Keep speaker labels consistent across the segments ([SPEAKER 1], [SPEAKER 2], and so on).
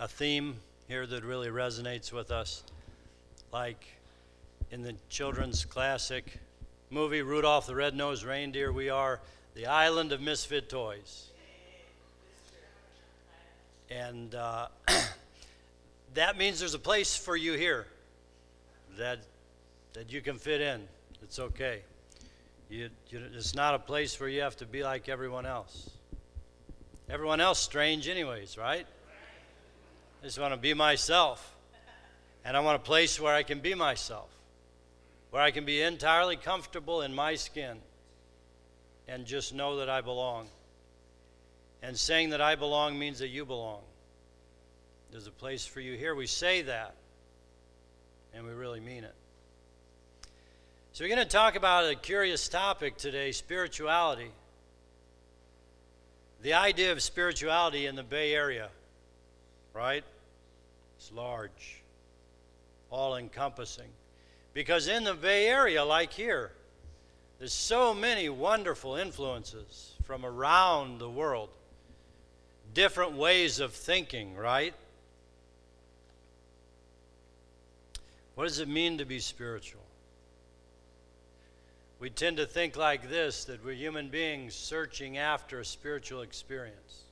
[SPEAKER 1] a theme here that really resonates with us. Like in the children's classic movie Rudolph the Red-Nosed Reindeer, we are the island of misfit toys. And uh, that means there's a place for you here that, that you can fit in. It's okay. You, you, it's not a place where you have to be like everyone else. Everyone else strange anyways, right? I just want to be myself. And I want a place where I can be myself, where I can be entirely comfortable in my skin and just know that I belong. And saying that I belong means that you belong. There's a place for you here. We say that, and we really mean it. So, we're going to talk about a curious topic today spirituality. The idea of spirituality in the Bay Area, right? It's large, all encompassing. Because in the Bay Area, like here, there's so many wonderful influences from around the world, different ways of thinking, right? What does it mean to be spiritual? We tend to think like this that we're human beings searching after a spiritual experience.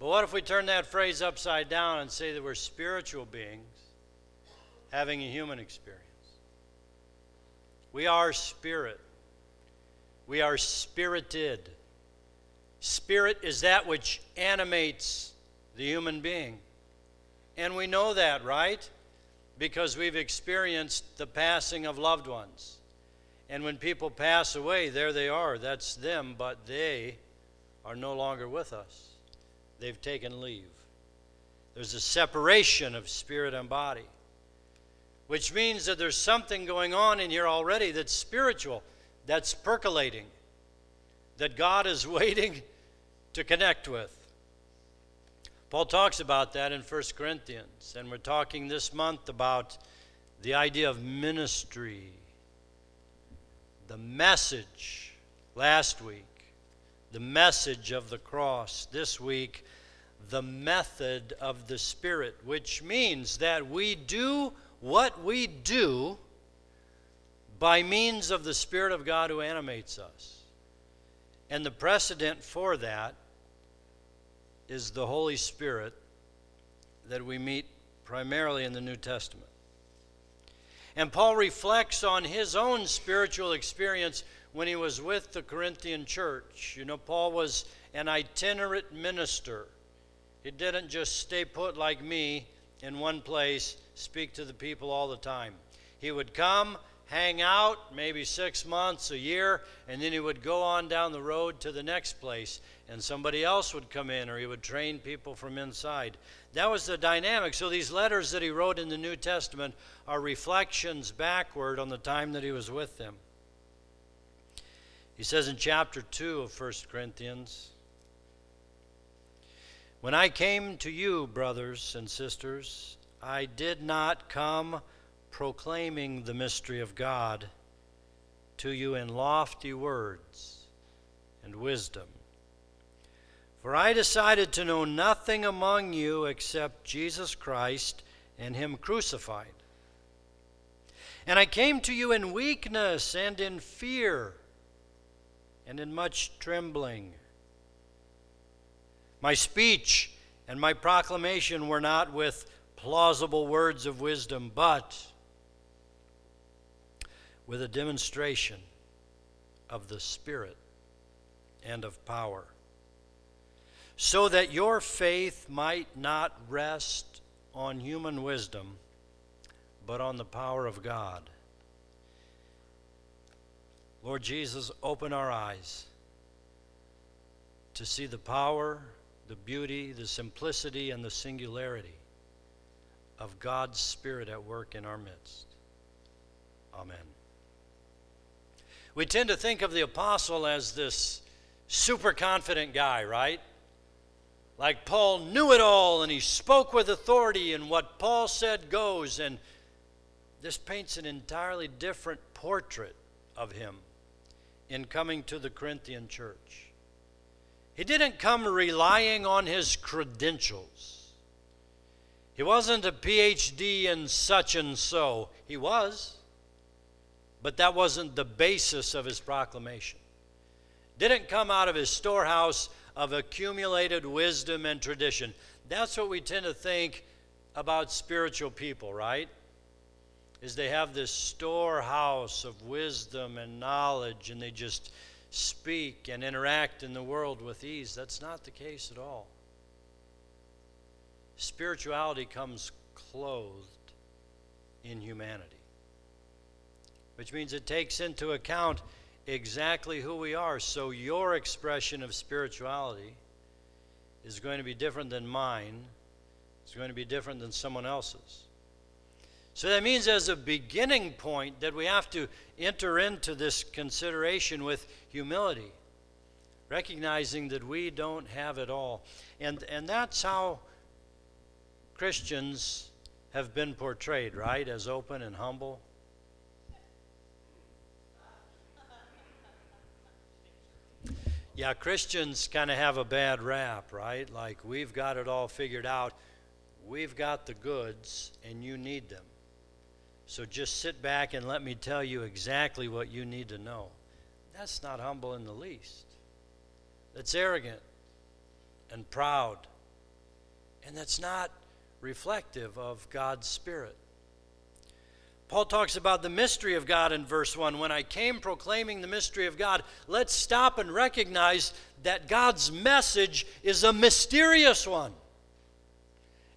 [SPEAKER 1] But what if we turn that phrase upside down and say that we're spiritual beings having a human experience? We are spirit. We are spirited. Spirit is that which animates the human being. And we know that, right? Because we've experienced the passing of loved ones. And when people pass away, there they are. That's them, but they are no longer with us. They've taken leave. There's a separation of spirit and body, which means that there's something going on in here already that's spiritual, that's percolating, that God is waiting to connect with. Paul talks about that in 1 Corinthians, and we're talking this month about the idea of ministry the message last week, the message of the cross this week, the method of the Spirit, which means that we do what we do by means of the Spirit of God who animates us. And the precedent for that is the Holy Spirit that we meet primarily in the New Testament. And Paul reflects on his own spiritual experience when he was with the Corinthian church. You know, Paul was an itinerant minister. He didn't just stay put like me in one place, speak to the people all the time. He would come, hang out, maybe six months, a year, and then he would go on down the road to the next place, and somebody else would come in, or he would train people from inside. That was the dynamic. So these letters that he wrote in the New Testament are reflections backward on the time that he was with them. He says in chapter 2 of 1 Corinthians, When I came to you, brothers and sisters, I did not come proclaiming the mystery of God to you in lofty words and wisdom for I decided to know nothing among you except Jesus Christ and Him crucified. And I came to you in weakness and in fear and in much trembling. My speech and my proclamation were not with plausible words of wisdom, but with a demonstration of the Spirit and of power so that your faith might not rest on human wisdom, but on the power of God. Lord Jesus, open our eyes to see the power, the beauty, the simplicity, and the singularity of God's Spirit at work in our midst. Amen. We tend to think of the apostle as this super confident guy, right? Like Paul knew it all and he spoke with authority, and what Paul said goes. And this paints an entirely different portrait of him in coming to the Corinthian church. He didn't come relying on his credentials. He wasn't a PhD in such and so. He was. But that wasn't the basis of his proclamation. Didn't come out of his storehouse of accumulated wisdom and tradition. That's what we tend to think about spiritual people, right? Is they have this storehouse of wisdom and knowledge and they just speak and interact in the world with ease. That's not the case at all. Spirituality comes clothed in humanity, which means it takes into account exactly who we are. So your expression of spirituality is going to be different than mine, it's going to be different than someone else's. So that means, as a beginning point, that we have to enter into this consideration with humility, recognizing that we don't have it all. And, and that's how Christians have been portrayed, right? As open and humble. Yeah, Christians kind of have a bad rap, right? Like, we've got it all figured out. We've got the goods, and you need them. So just sit back and let me tell you exactly what you need to know. That's not humble in the least. That's arrogant and proud. And that's not reflective of God's Spirit. Paul talks about the mystery of God in verse 1. When I came proclaiming the mystery of God, let's stop and recognize that God's message is a mysterious one.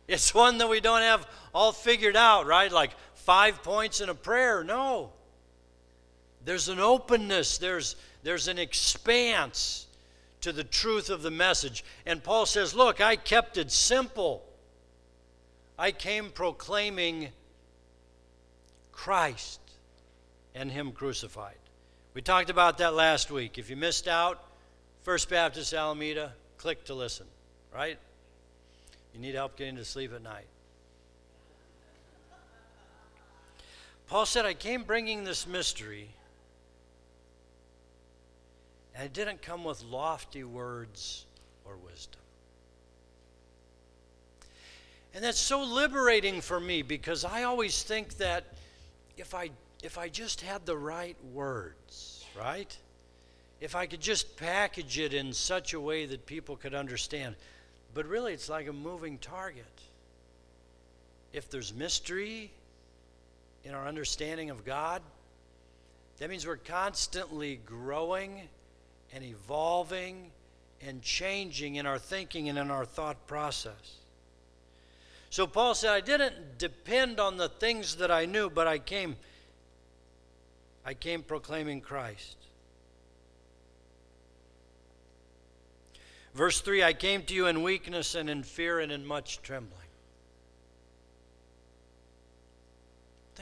[SPEAKER 1] It's one that we don't have all figured out, right? Like five points in a prayer. No. There's an openness, there's, there's an expanse to the truth of the message. And Paul says, Look, I kept it simple. I came proclaiming Christ and Him crucified. We talked about that last week. If you missed out, First Baptist Alameda, click to listen, right? You need help getting to sleep at night. Paul said, I came bringing this mystery, and it didn't come with lofty words or wisdom. And that's so liberating for me because I always think that if I if I just had the right words, right? If I could just package it in such a way that people could understand. But really it's like a moving target. If there's mystery in our understanding of God, that means we're constantly growing and evolving and changing in our thinking and in our thought process. So Paul said, I didn't depend on the things that I knew, but I came I came proclaiming Christ. Verse 3 I came to you in weakness and in fear and in much trembling.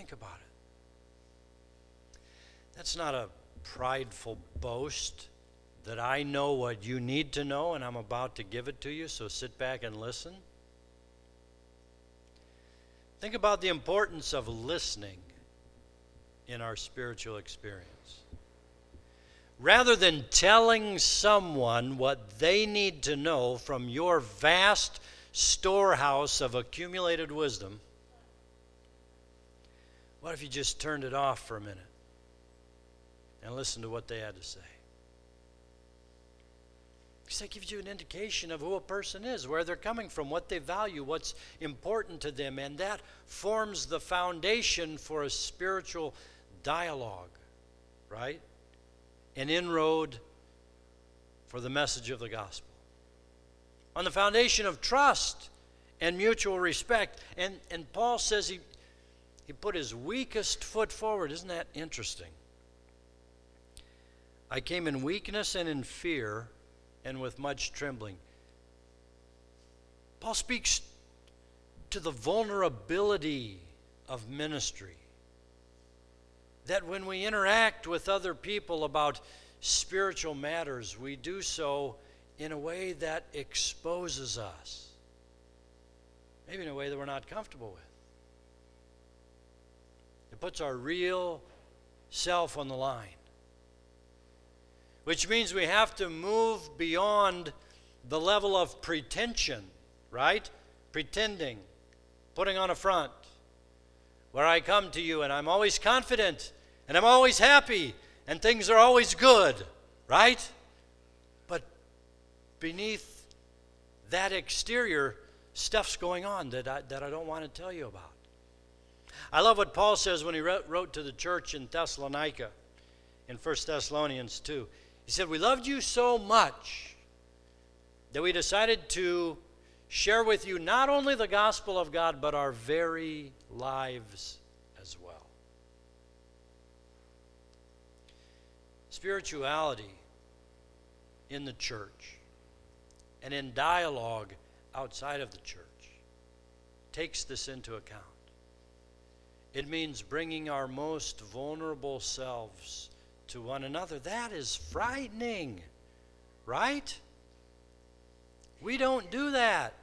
[SPEAKER 1] Think about it. That's not a prideful boast that I know what you need to know and I'm about to give it to you, so sit back and listen. Think about the importance of listening in our spiritual experience. Rather than telling someone what they need to know from your vast storehouse of accumulated wisdom, what if you just turned it off for a minute and listened to what they had to say? Because that gives you an indication of who a person is, where they're coming from, what they value, what's important to them, and that forms the foundation for a spiritual dialogue, right? An inroad for the message of the gospel. On the foundation of trust and mutual respect. And, and Paul says he, he put his weakest foot forward. Isn't that interesting? I came in weakness and in fear and with much trembling. Paul speaks to the vulnerability of ministry. That when we interact with other people about spiritual matters, we do so in a way that exposes us. Maybe in a way that we're not comfortable with. Puts our real self on the line which means we have to move beyond the level of pretension, right? Pretending putting on a front, where I come to you and I'm always confident and I'm always happy and things are always good, right? But beneath that exterior, stuff's going on that I, that I don't want to tell you about. I love what Paul says when he wrote, wrote to the church in Thessalonica in 1 Thessalonians 2. He said, We loved you so much that we decided to share with you not only the gospel of God, but our very lives as well. Spirituality in the church and in dialogue outside of the church takes this into account. It means bringing our most vulnerable selves to one another. That is frightening, right? We don't do that.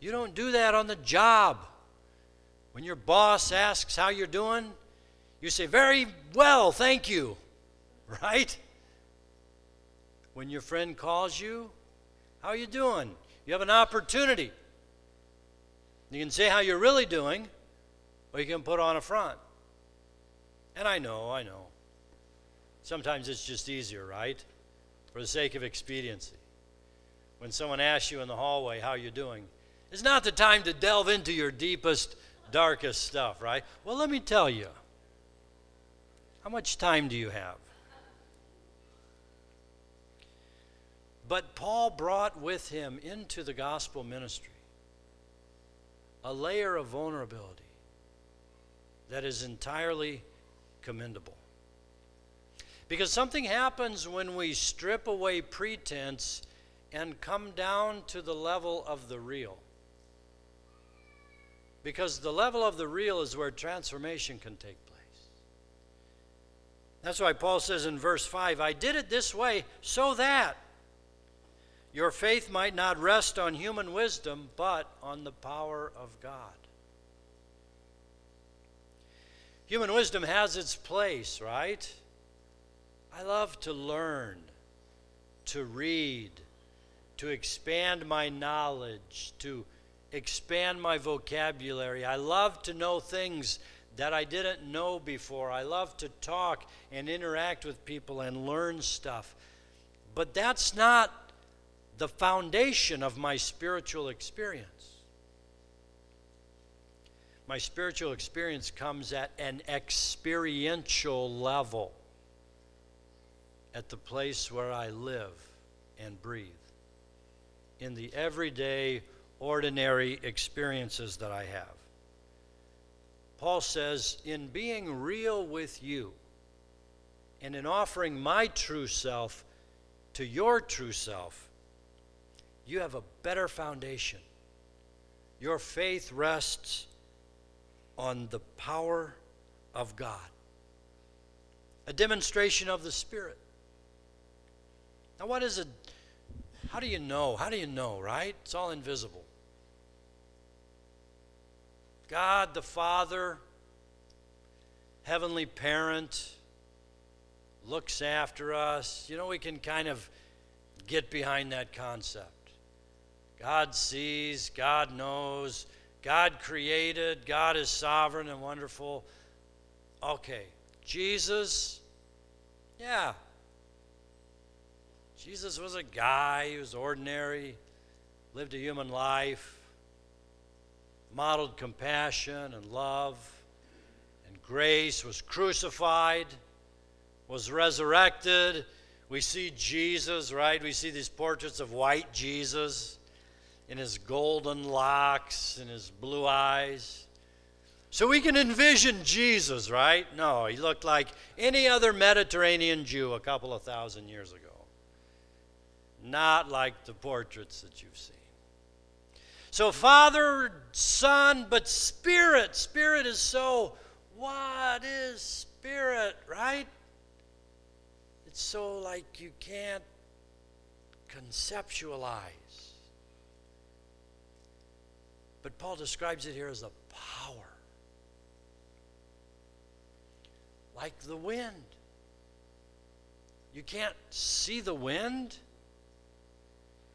[SPEAKER 1] You don't do that on the job. When your boss asks how you're doing, you say, Very well, thank you. Right? When your friend calls you, How are you doing? You have an opportunity. You can say how you're really doing, or you can put on a front. And I know, I know. Sometimes it's just easier, right? For the sake of expediency. When someone asks you in the hallway how you're doing, it's not the time to delve into your deepest, darkest stuff, right? Well, let me tell you. How much time do you have? But Paul brought with him into the gospel ministry a layer of vulnerability that is entirely commendable. Because something happens when we strip away pretense and come down to the level of the real. Because the level of the real is where transformation can take place. That's why Paul says in verse 5 I did it this way so that your faith might not rest on human wisdom, but on the power of God. Human wisdom has its place, right? I love to learn, to read, to expand my knowledge, to expand my vocabulary. I love to know things that I didn't know before. I love to talk and interact with people and learn stuff. But that's not the foundation of my spiritual experience. My spiritual experience comes at an experiential level, at the place where I live and breathe, in the everyday ordinary experiences that I have. Paul says, in being real with you and in offering my true self to your true self, you have a better foundation. Your faith rests on the power of God, a demonstration of the Spirit. Now, what is it? How do you know? How do you know, right? It's all invisible. God the Father, Heavenly Parent, looks after us. You know, we can kind of get behind that concept. God sees, God knows, God created, God is sovereign and wonderful. Okay, Jesus, yeah. Jesus was a guy, he was ordinary, lived a human life modeled compassion and love and grace, was crucified, was resurrected. We see Jesus, right? We see these portraits of white Jesus in his golden locks and his blue eyes. So we can envision Jesus, right? No, he looked like any other Mediterranean Jew a couple of thousand years ago. Not like the portraits that you've seen. So, Father, Son, but Spirit. Spirit is so, what is Spirit, right? It's so like you can't conceptualize. But Paul describes it here as a power, like the wind. You can't see the wind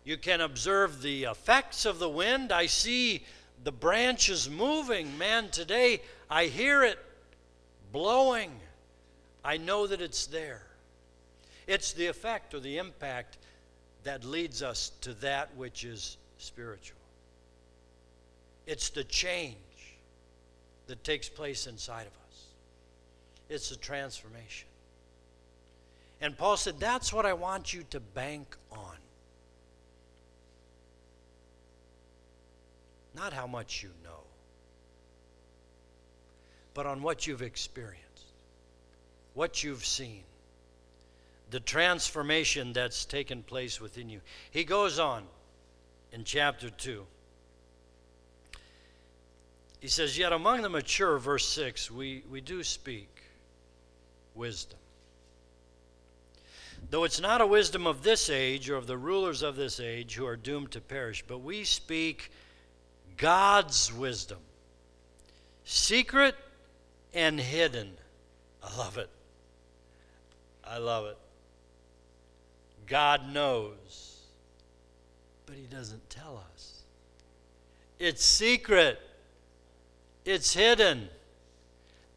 [SPEAKER 1] you can observe the effects of the wind. I see the branches moving. Man, today I hear it blowing. I know that it's there. It's the effect or the impact that leads us to that which is spiritual. It's the change that takes place inside of us, it's the transformation. And Paul said, That's what I want you to bank on. Not how much you know, but on what you've experienced, what you've seen, the transformation that's taken place within you. He goes on in chapter 2. He says, Yet among the mature, verse 6, we, we do speak wisdom. Though it's not a wisdom of this age or of the rulers of this age who are doomed to perish, but we speak God's wisdom, secret and hidden. I love it. I love it. God knows, but He doesn't tell us. It's secret, it's hidden,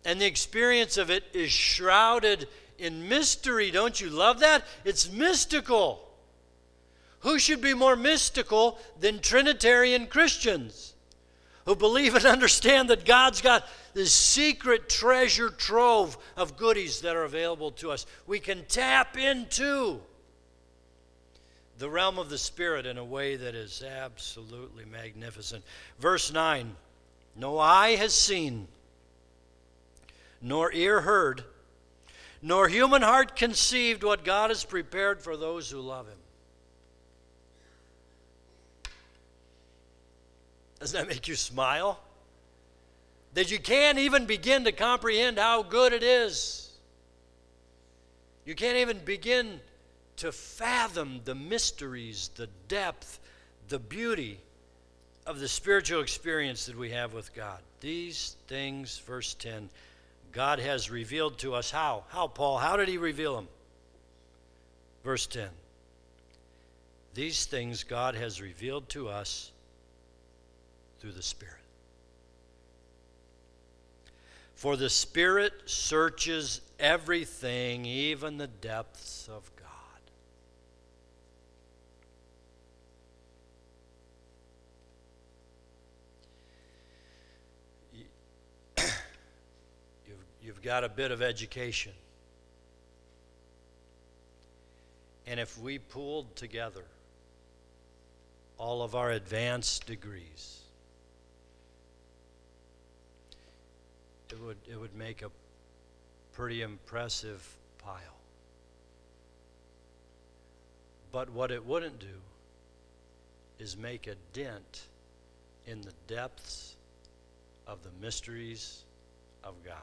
[SPEAKER 1] and the experience of it is shrouded in mystery. Don't you love that? It's mystical. Who should be more mystical than Trinitarian Christians who believe and understand that God's got this secret treasure trove of goodies that are available to us? We can tap into the realm of the Spirit in a way that is absolutely magnificent. Verse 9 No eye has seen, nor ear heard, nor human heart conceived what God has prepared for those who love Him. Doesn't that make you smile? That you can't even begin to comprehend how good it is. You can't even begin to fathom the mysteries, the depth, the beauty of the spiritual experience that we have with God. These things, verse 10, God has revealed to us how? How, Paul? How did he reveal them? Verse 10. These things God has revealed to us through the Spirit. For the Spirit searches everything, even the depths of God. You've got a bit of education. And if we pooled together all of our advanced degrees, it would, it would make a pretty impressive pile. But what it wouldn't do is make a dent in the depths of the mysteries of God.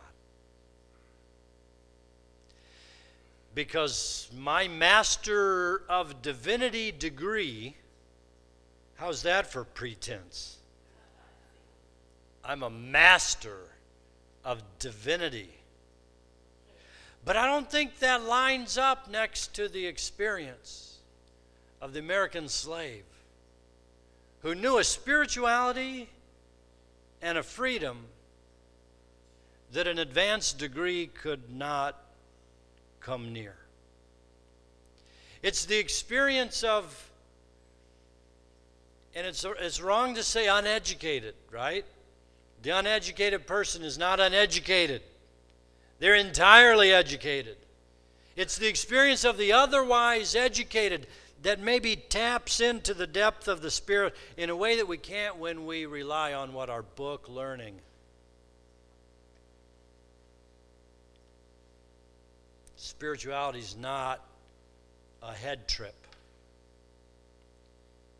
[SPEAKER 1] Because my Master of Divinity degree, how's that for pretense? I'm a master of divinity. But I don't think that lines up next to the experience of the American slave who knew a spirituality and a freedom that an advanced degree could not come near. It's the experience of, and it's, it's wrong to say uneducated, right? The uneducated person is not uneducated, they're entirely educated. It's the experience of the otherwise educated that maybe taps into the depth of the Spirit in a way that we can't when we rely on what our book learning. Spirituality is not a head trip.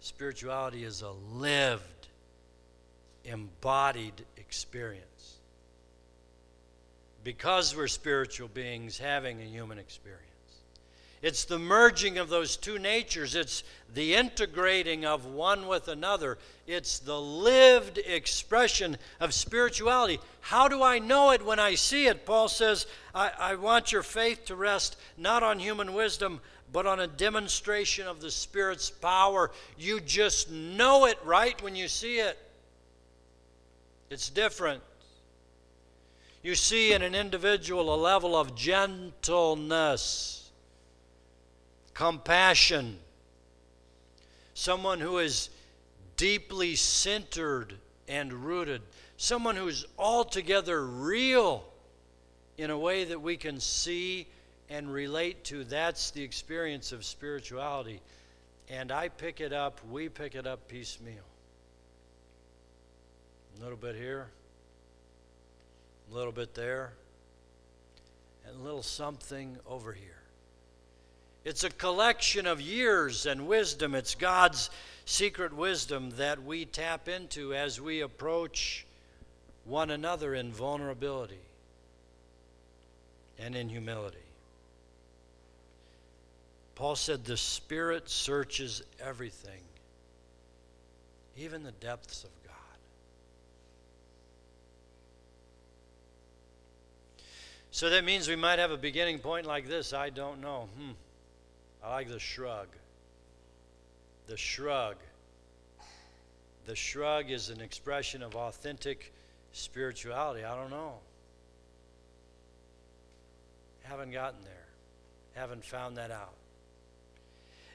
[SPEAKER 1] Spirituality is a lived embodied experience. Because we're spiritual beings having a human experience. It's the merging of those two natures. It's the integrating of one with another. It's the lived expression of spirituality. How do I know it when I see it? Paul says, I, I want your faith to rest not on human wisdom, but on a demonstration of the Spirit's power. You just know it right when you see it. It's different. You see in an individual a level of gentleness, compassion, someone who is deeply centered and rooted, someone who's altogether real in a way that we can see and relate to. That's the experience of spirituality. And I pick it up, we pick it up piecemeal. A little bit here, a little bit there, and a little something over here. It's a collection of years and wisdom. It's God's secret wisdom that we tap into as we approach one another in vulnerability and in humility. Paul said, The Spirit searches everything, even the depths of God. So that means we might have a beginning point like this I don't know. Hmm. I like the shrug. The shrug. The shrug is an expression of authentic spirituality. I don't know. Haven't gotten there. Haven't found that out.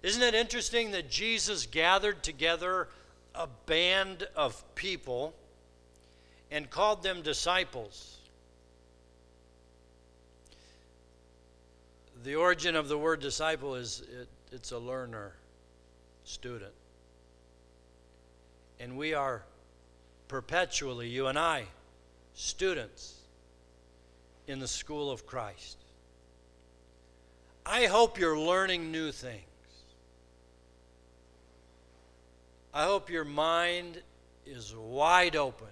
[SPEAKER 1] Isn't it interesting that Jesus gathered together a band of people and called them disciples? The origin of the word disciple is it, it's a learner, student. And we are perpetually, you and I, students in the school of Christ. I hope you're learning new things. I hope your mind is wide open.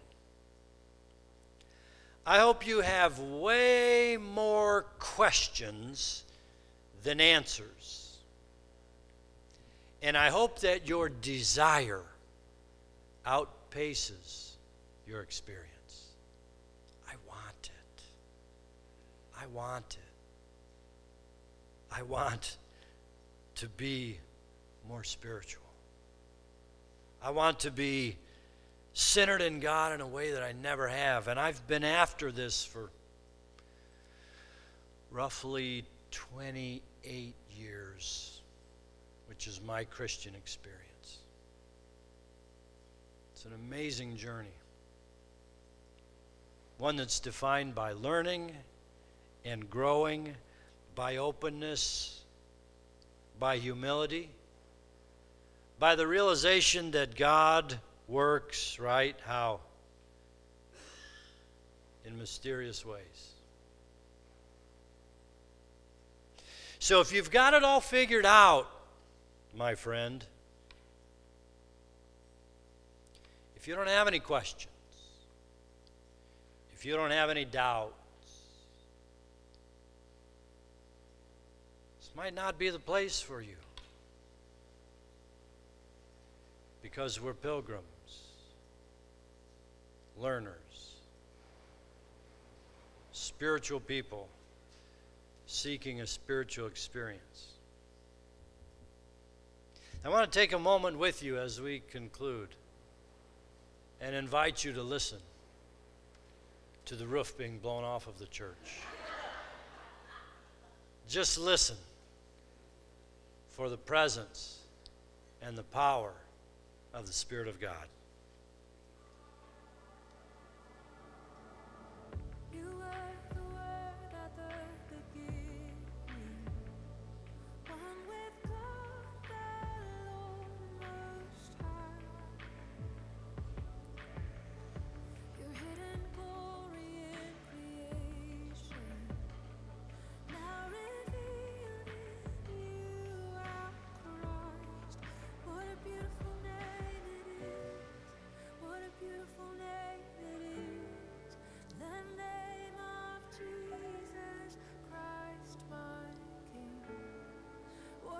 [SPEAKER 1] I hope you have way more questions than answers. And I hope that your desire outpaces your experience. I want it. I want it. I want to be more spiritual. I want to be centered in God in a way that I never have. And I've been after this for roughly 28 years, which is my Christian experience. It's an amazing journey, one that's defined by learning and growing by openness, by humility, by the realization that God works, right? How? In mysterious ways. So if you've got it all figured out, my friend, if you don't have any questions, if you don't have any doubts, this might not be the place for you. Because we're pilgrims, learners, spiritual people seeking a spiritual experience. I want to take a moment with you as we conclude and invite you to listen to the roof being blown off of the church. Just listen for the presence and the power of the Spirit of God.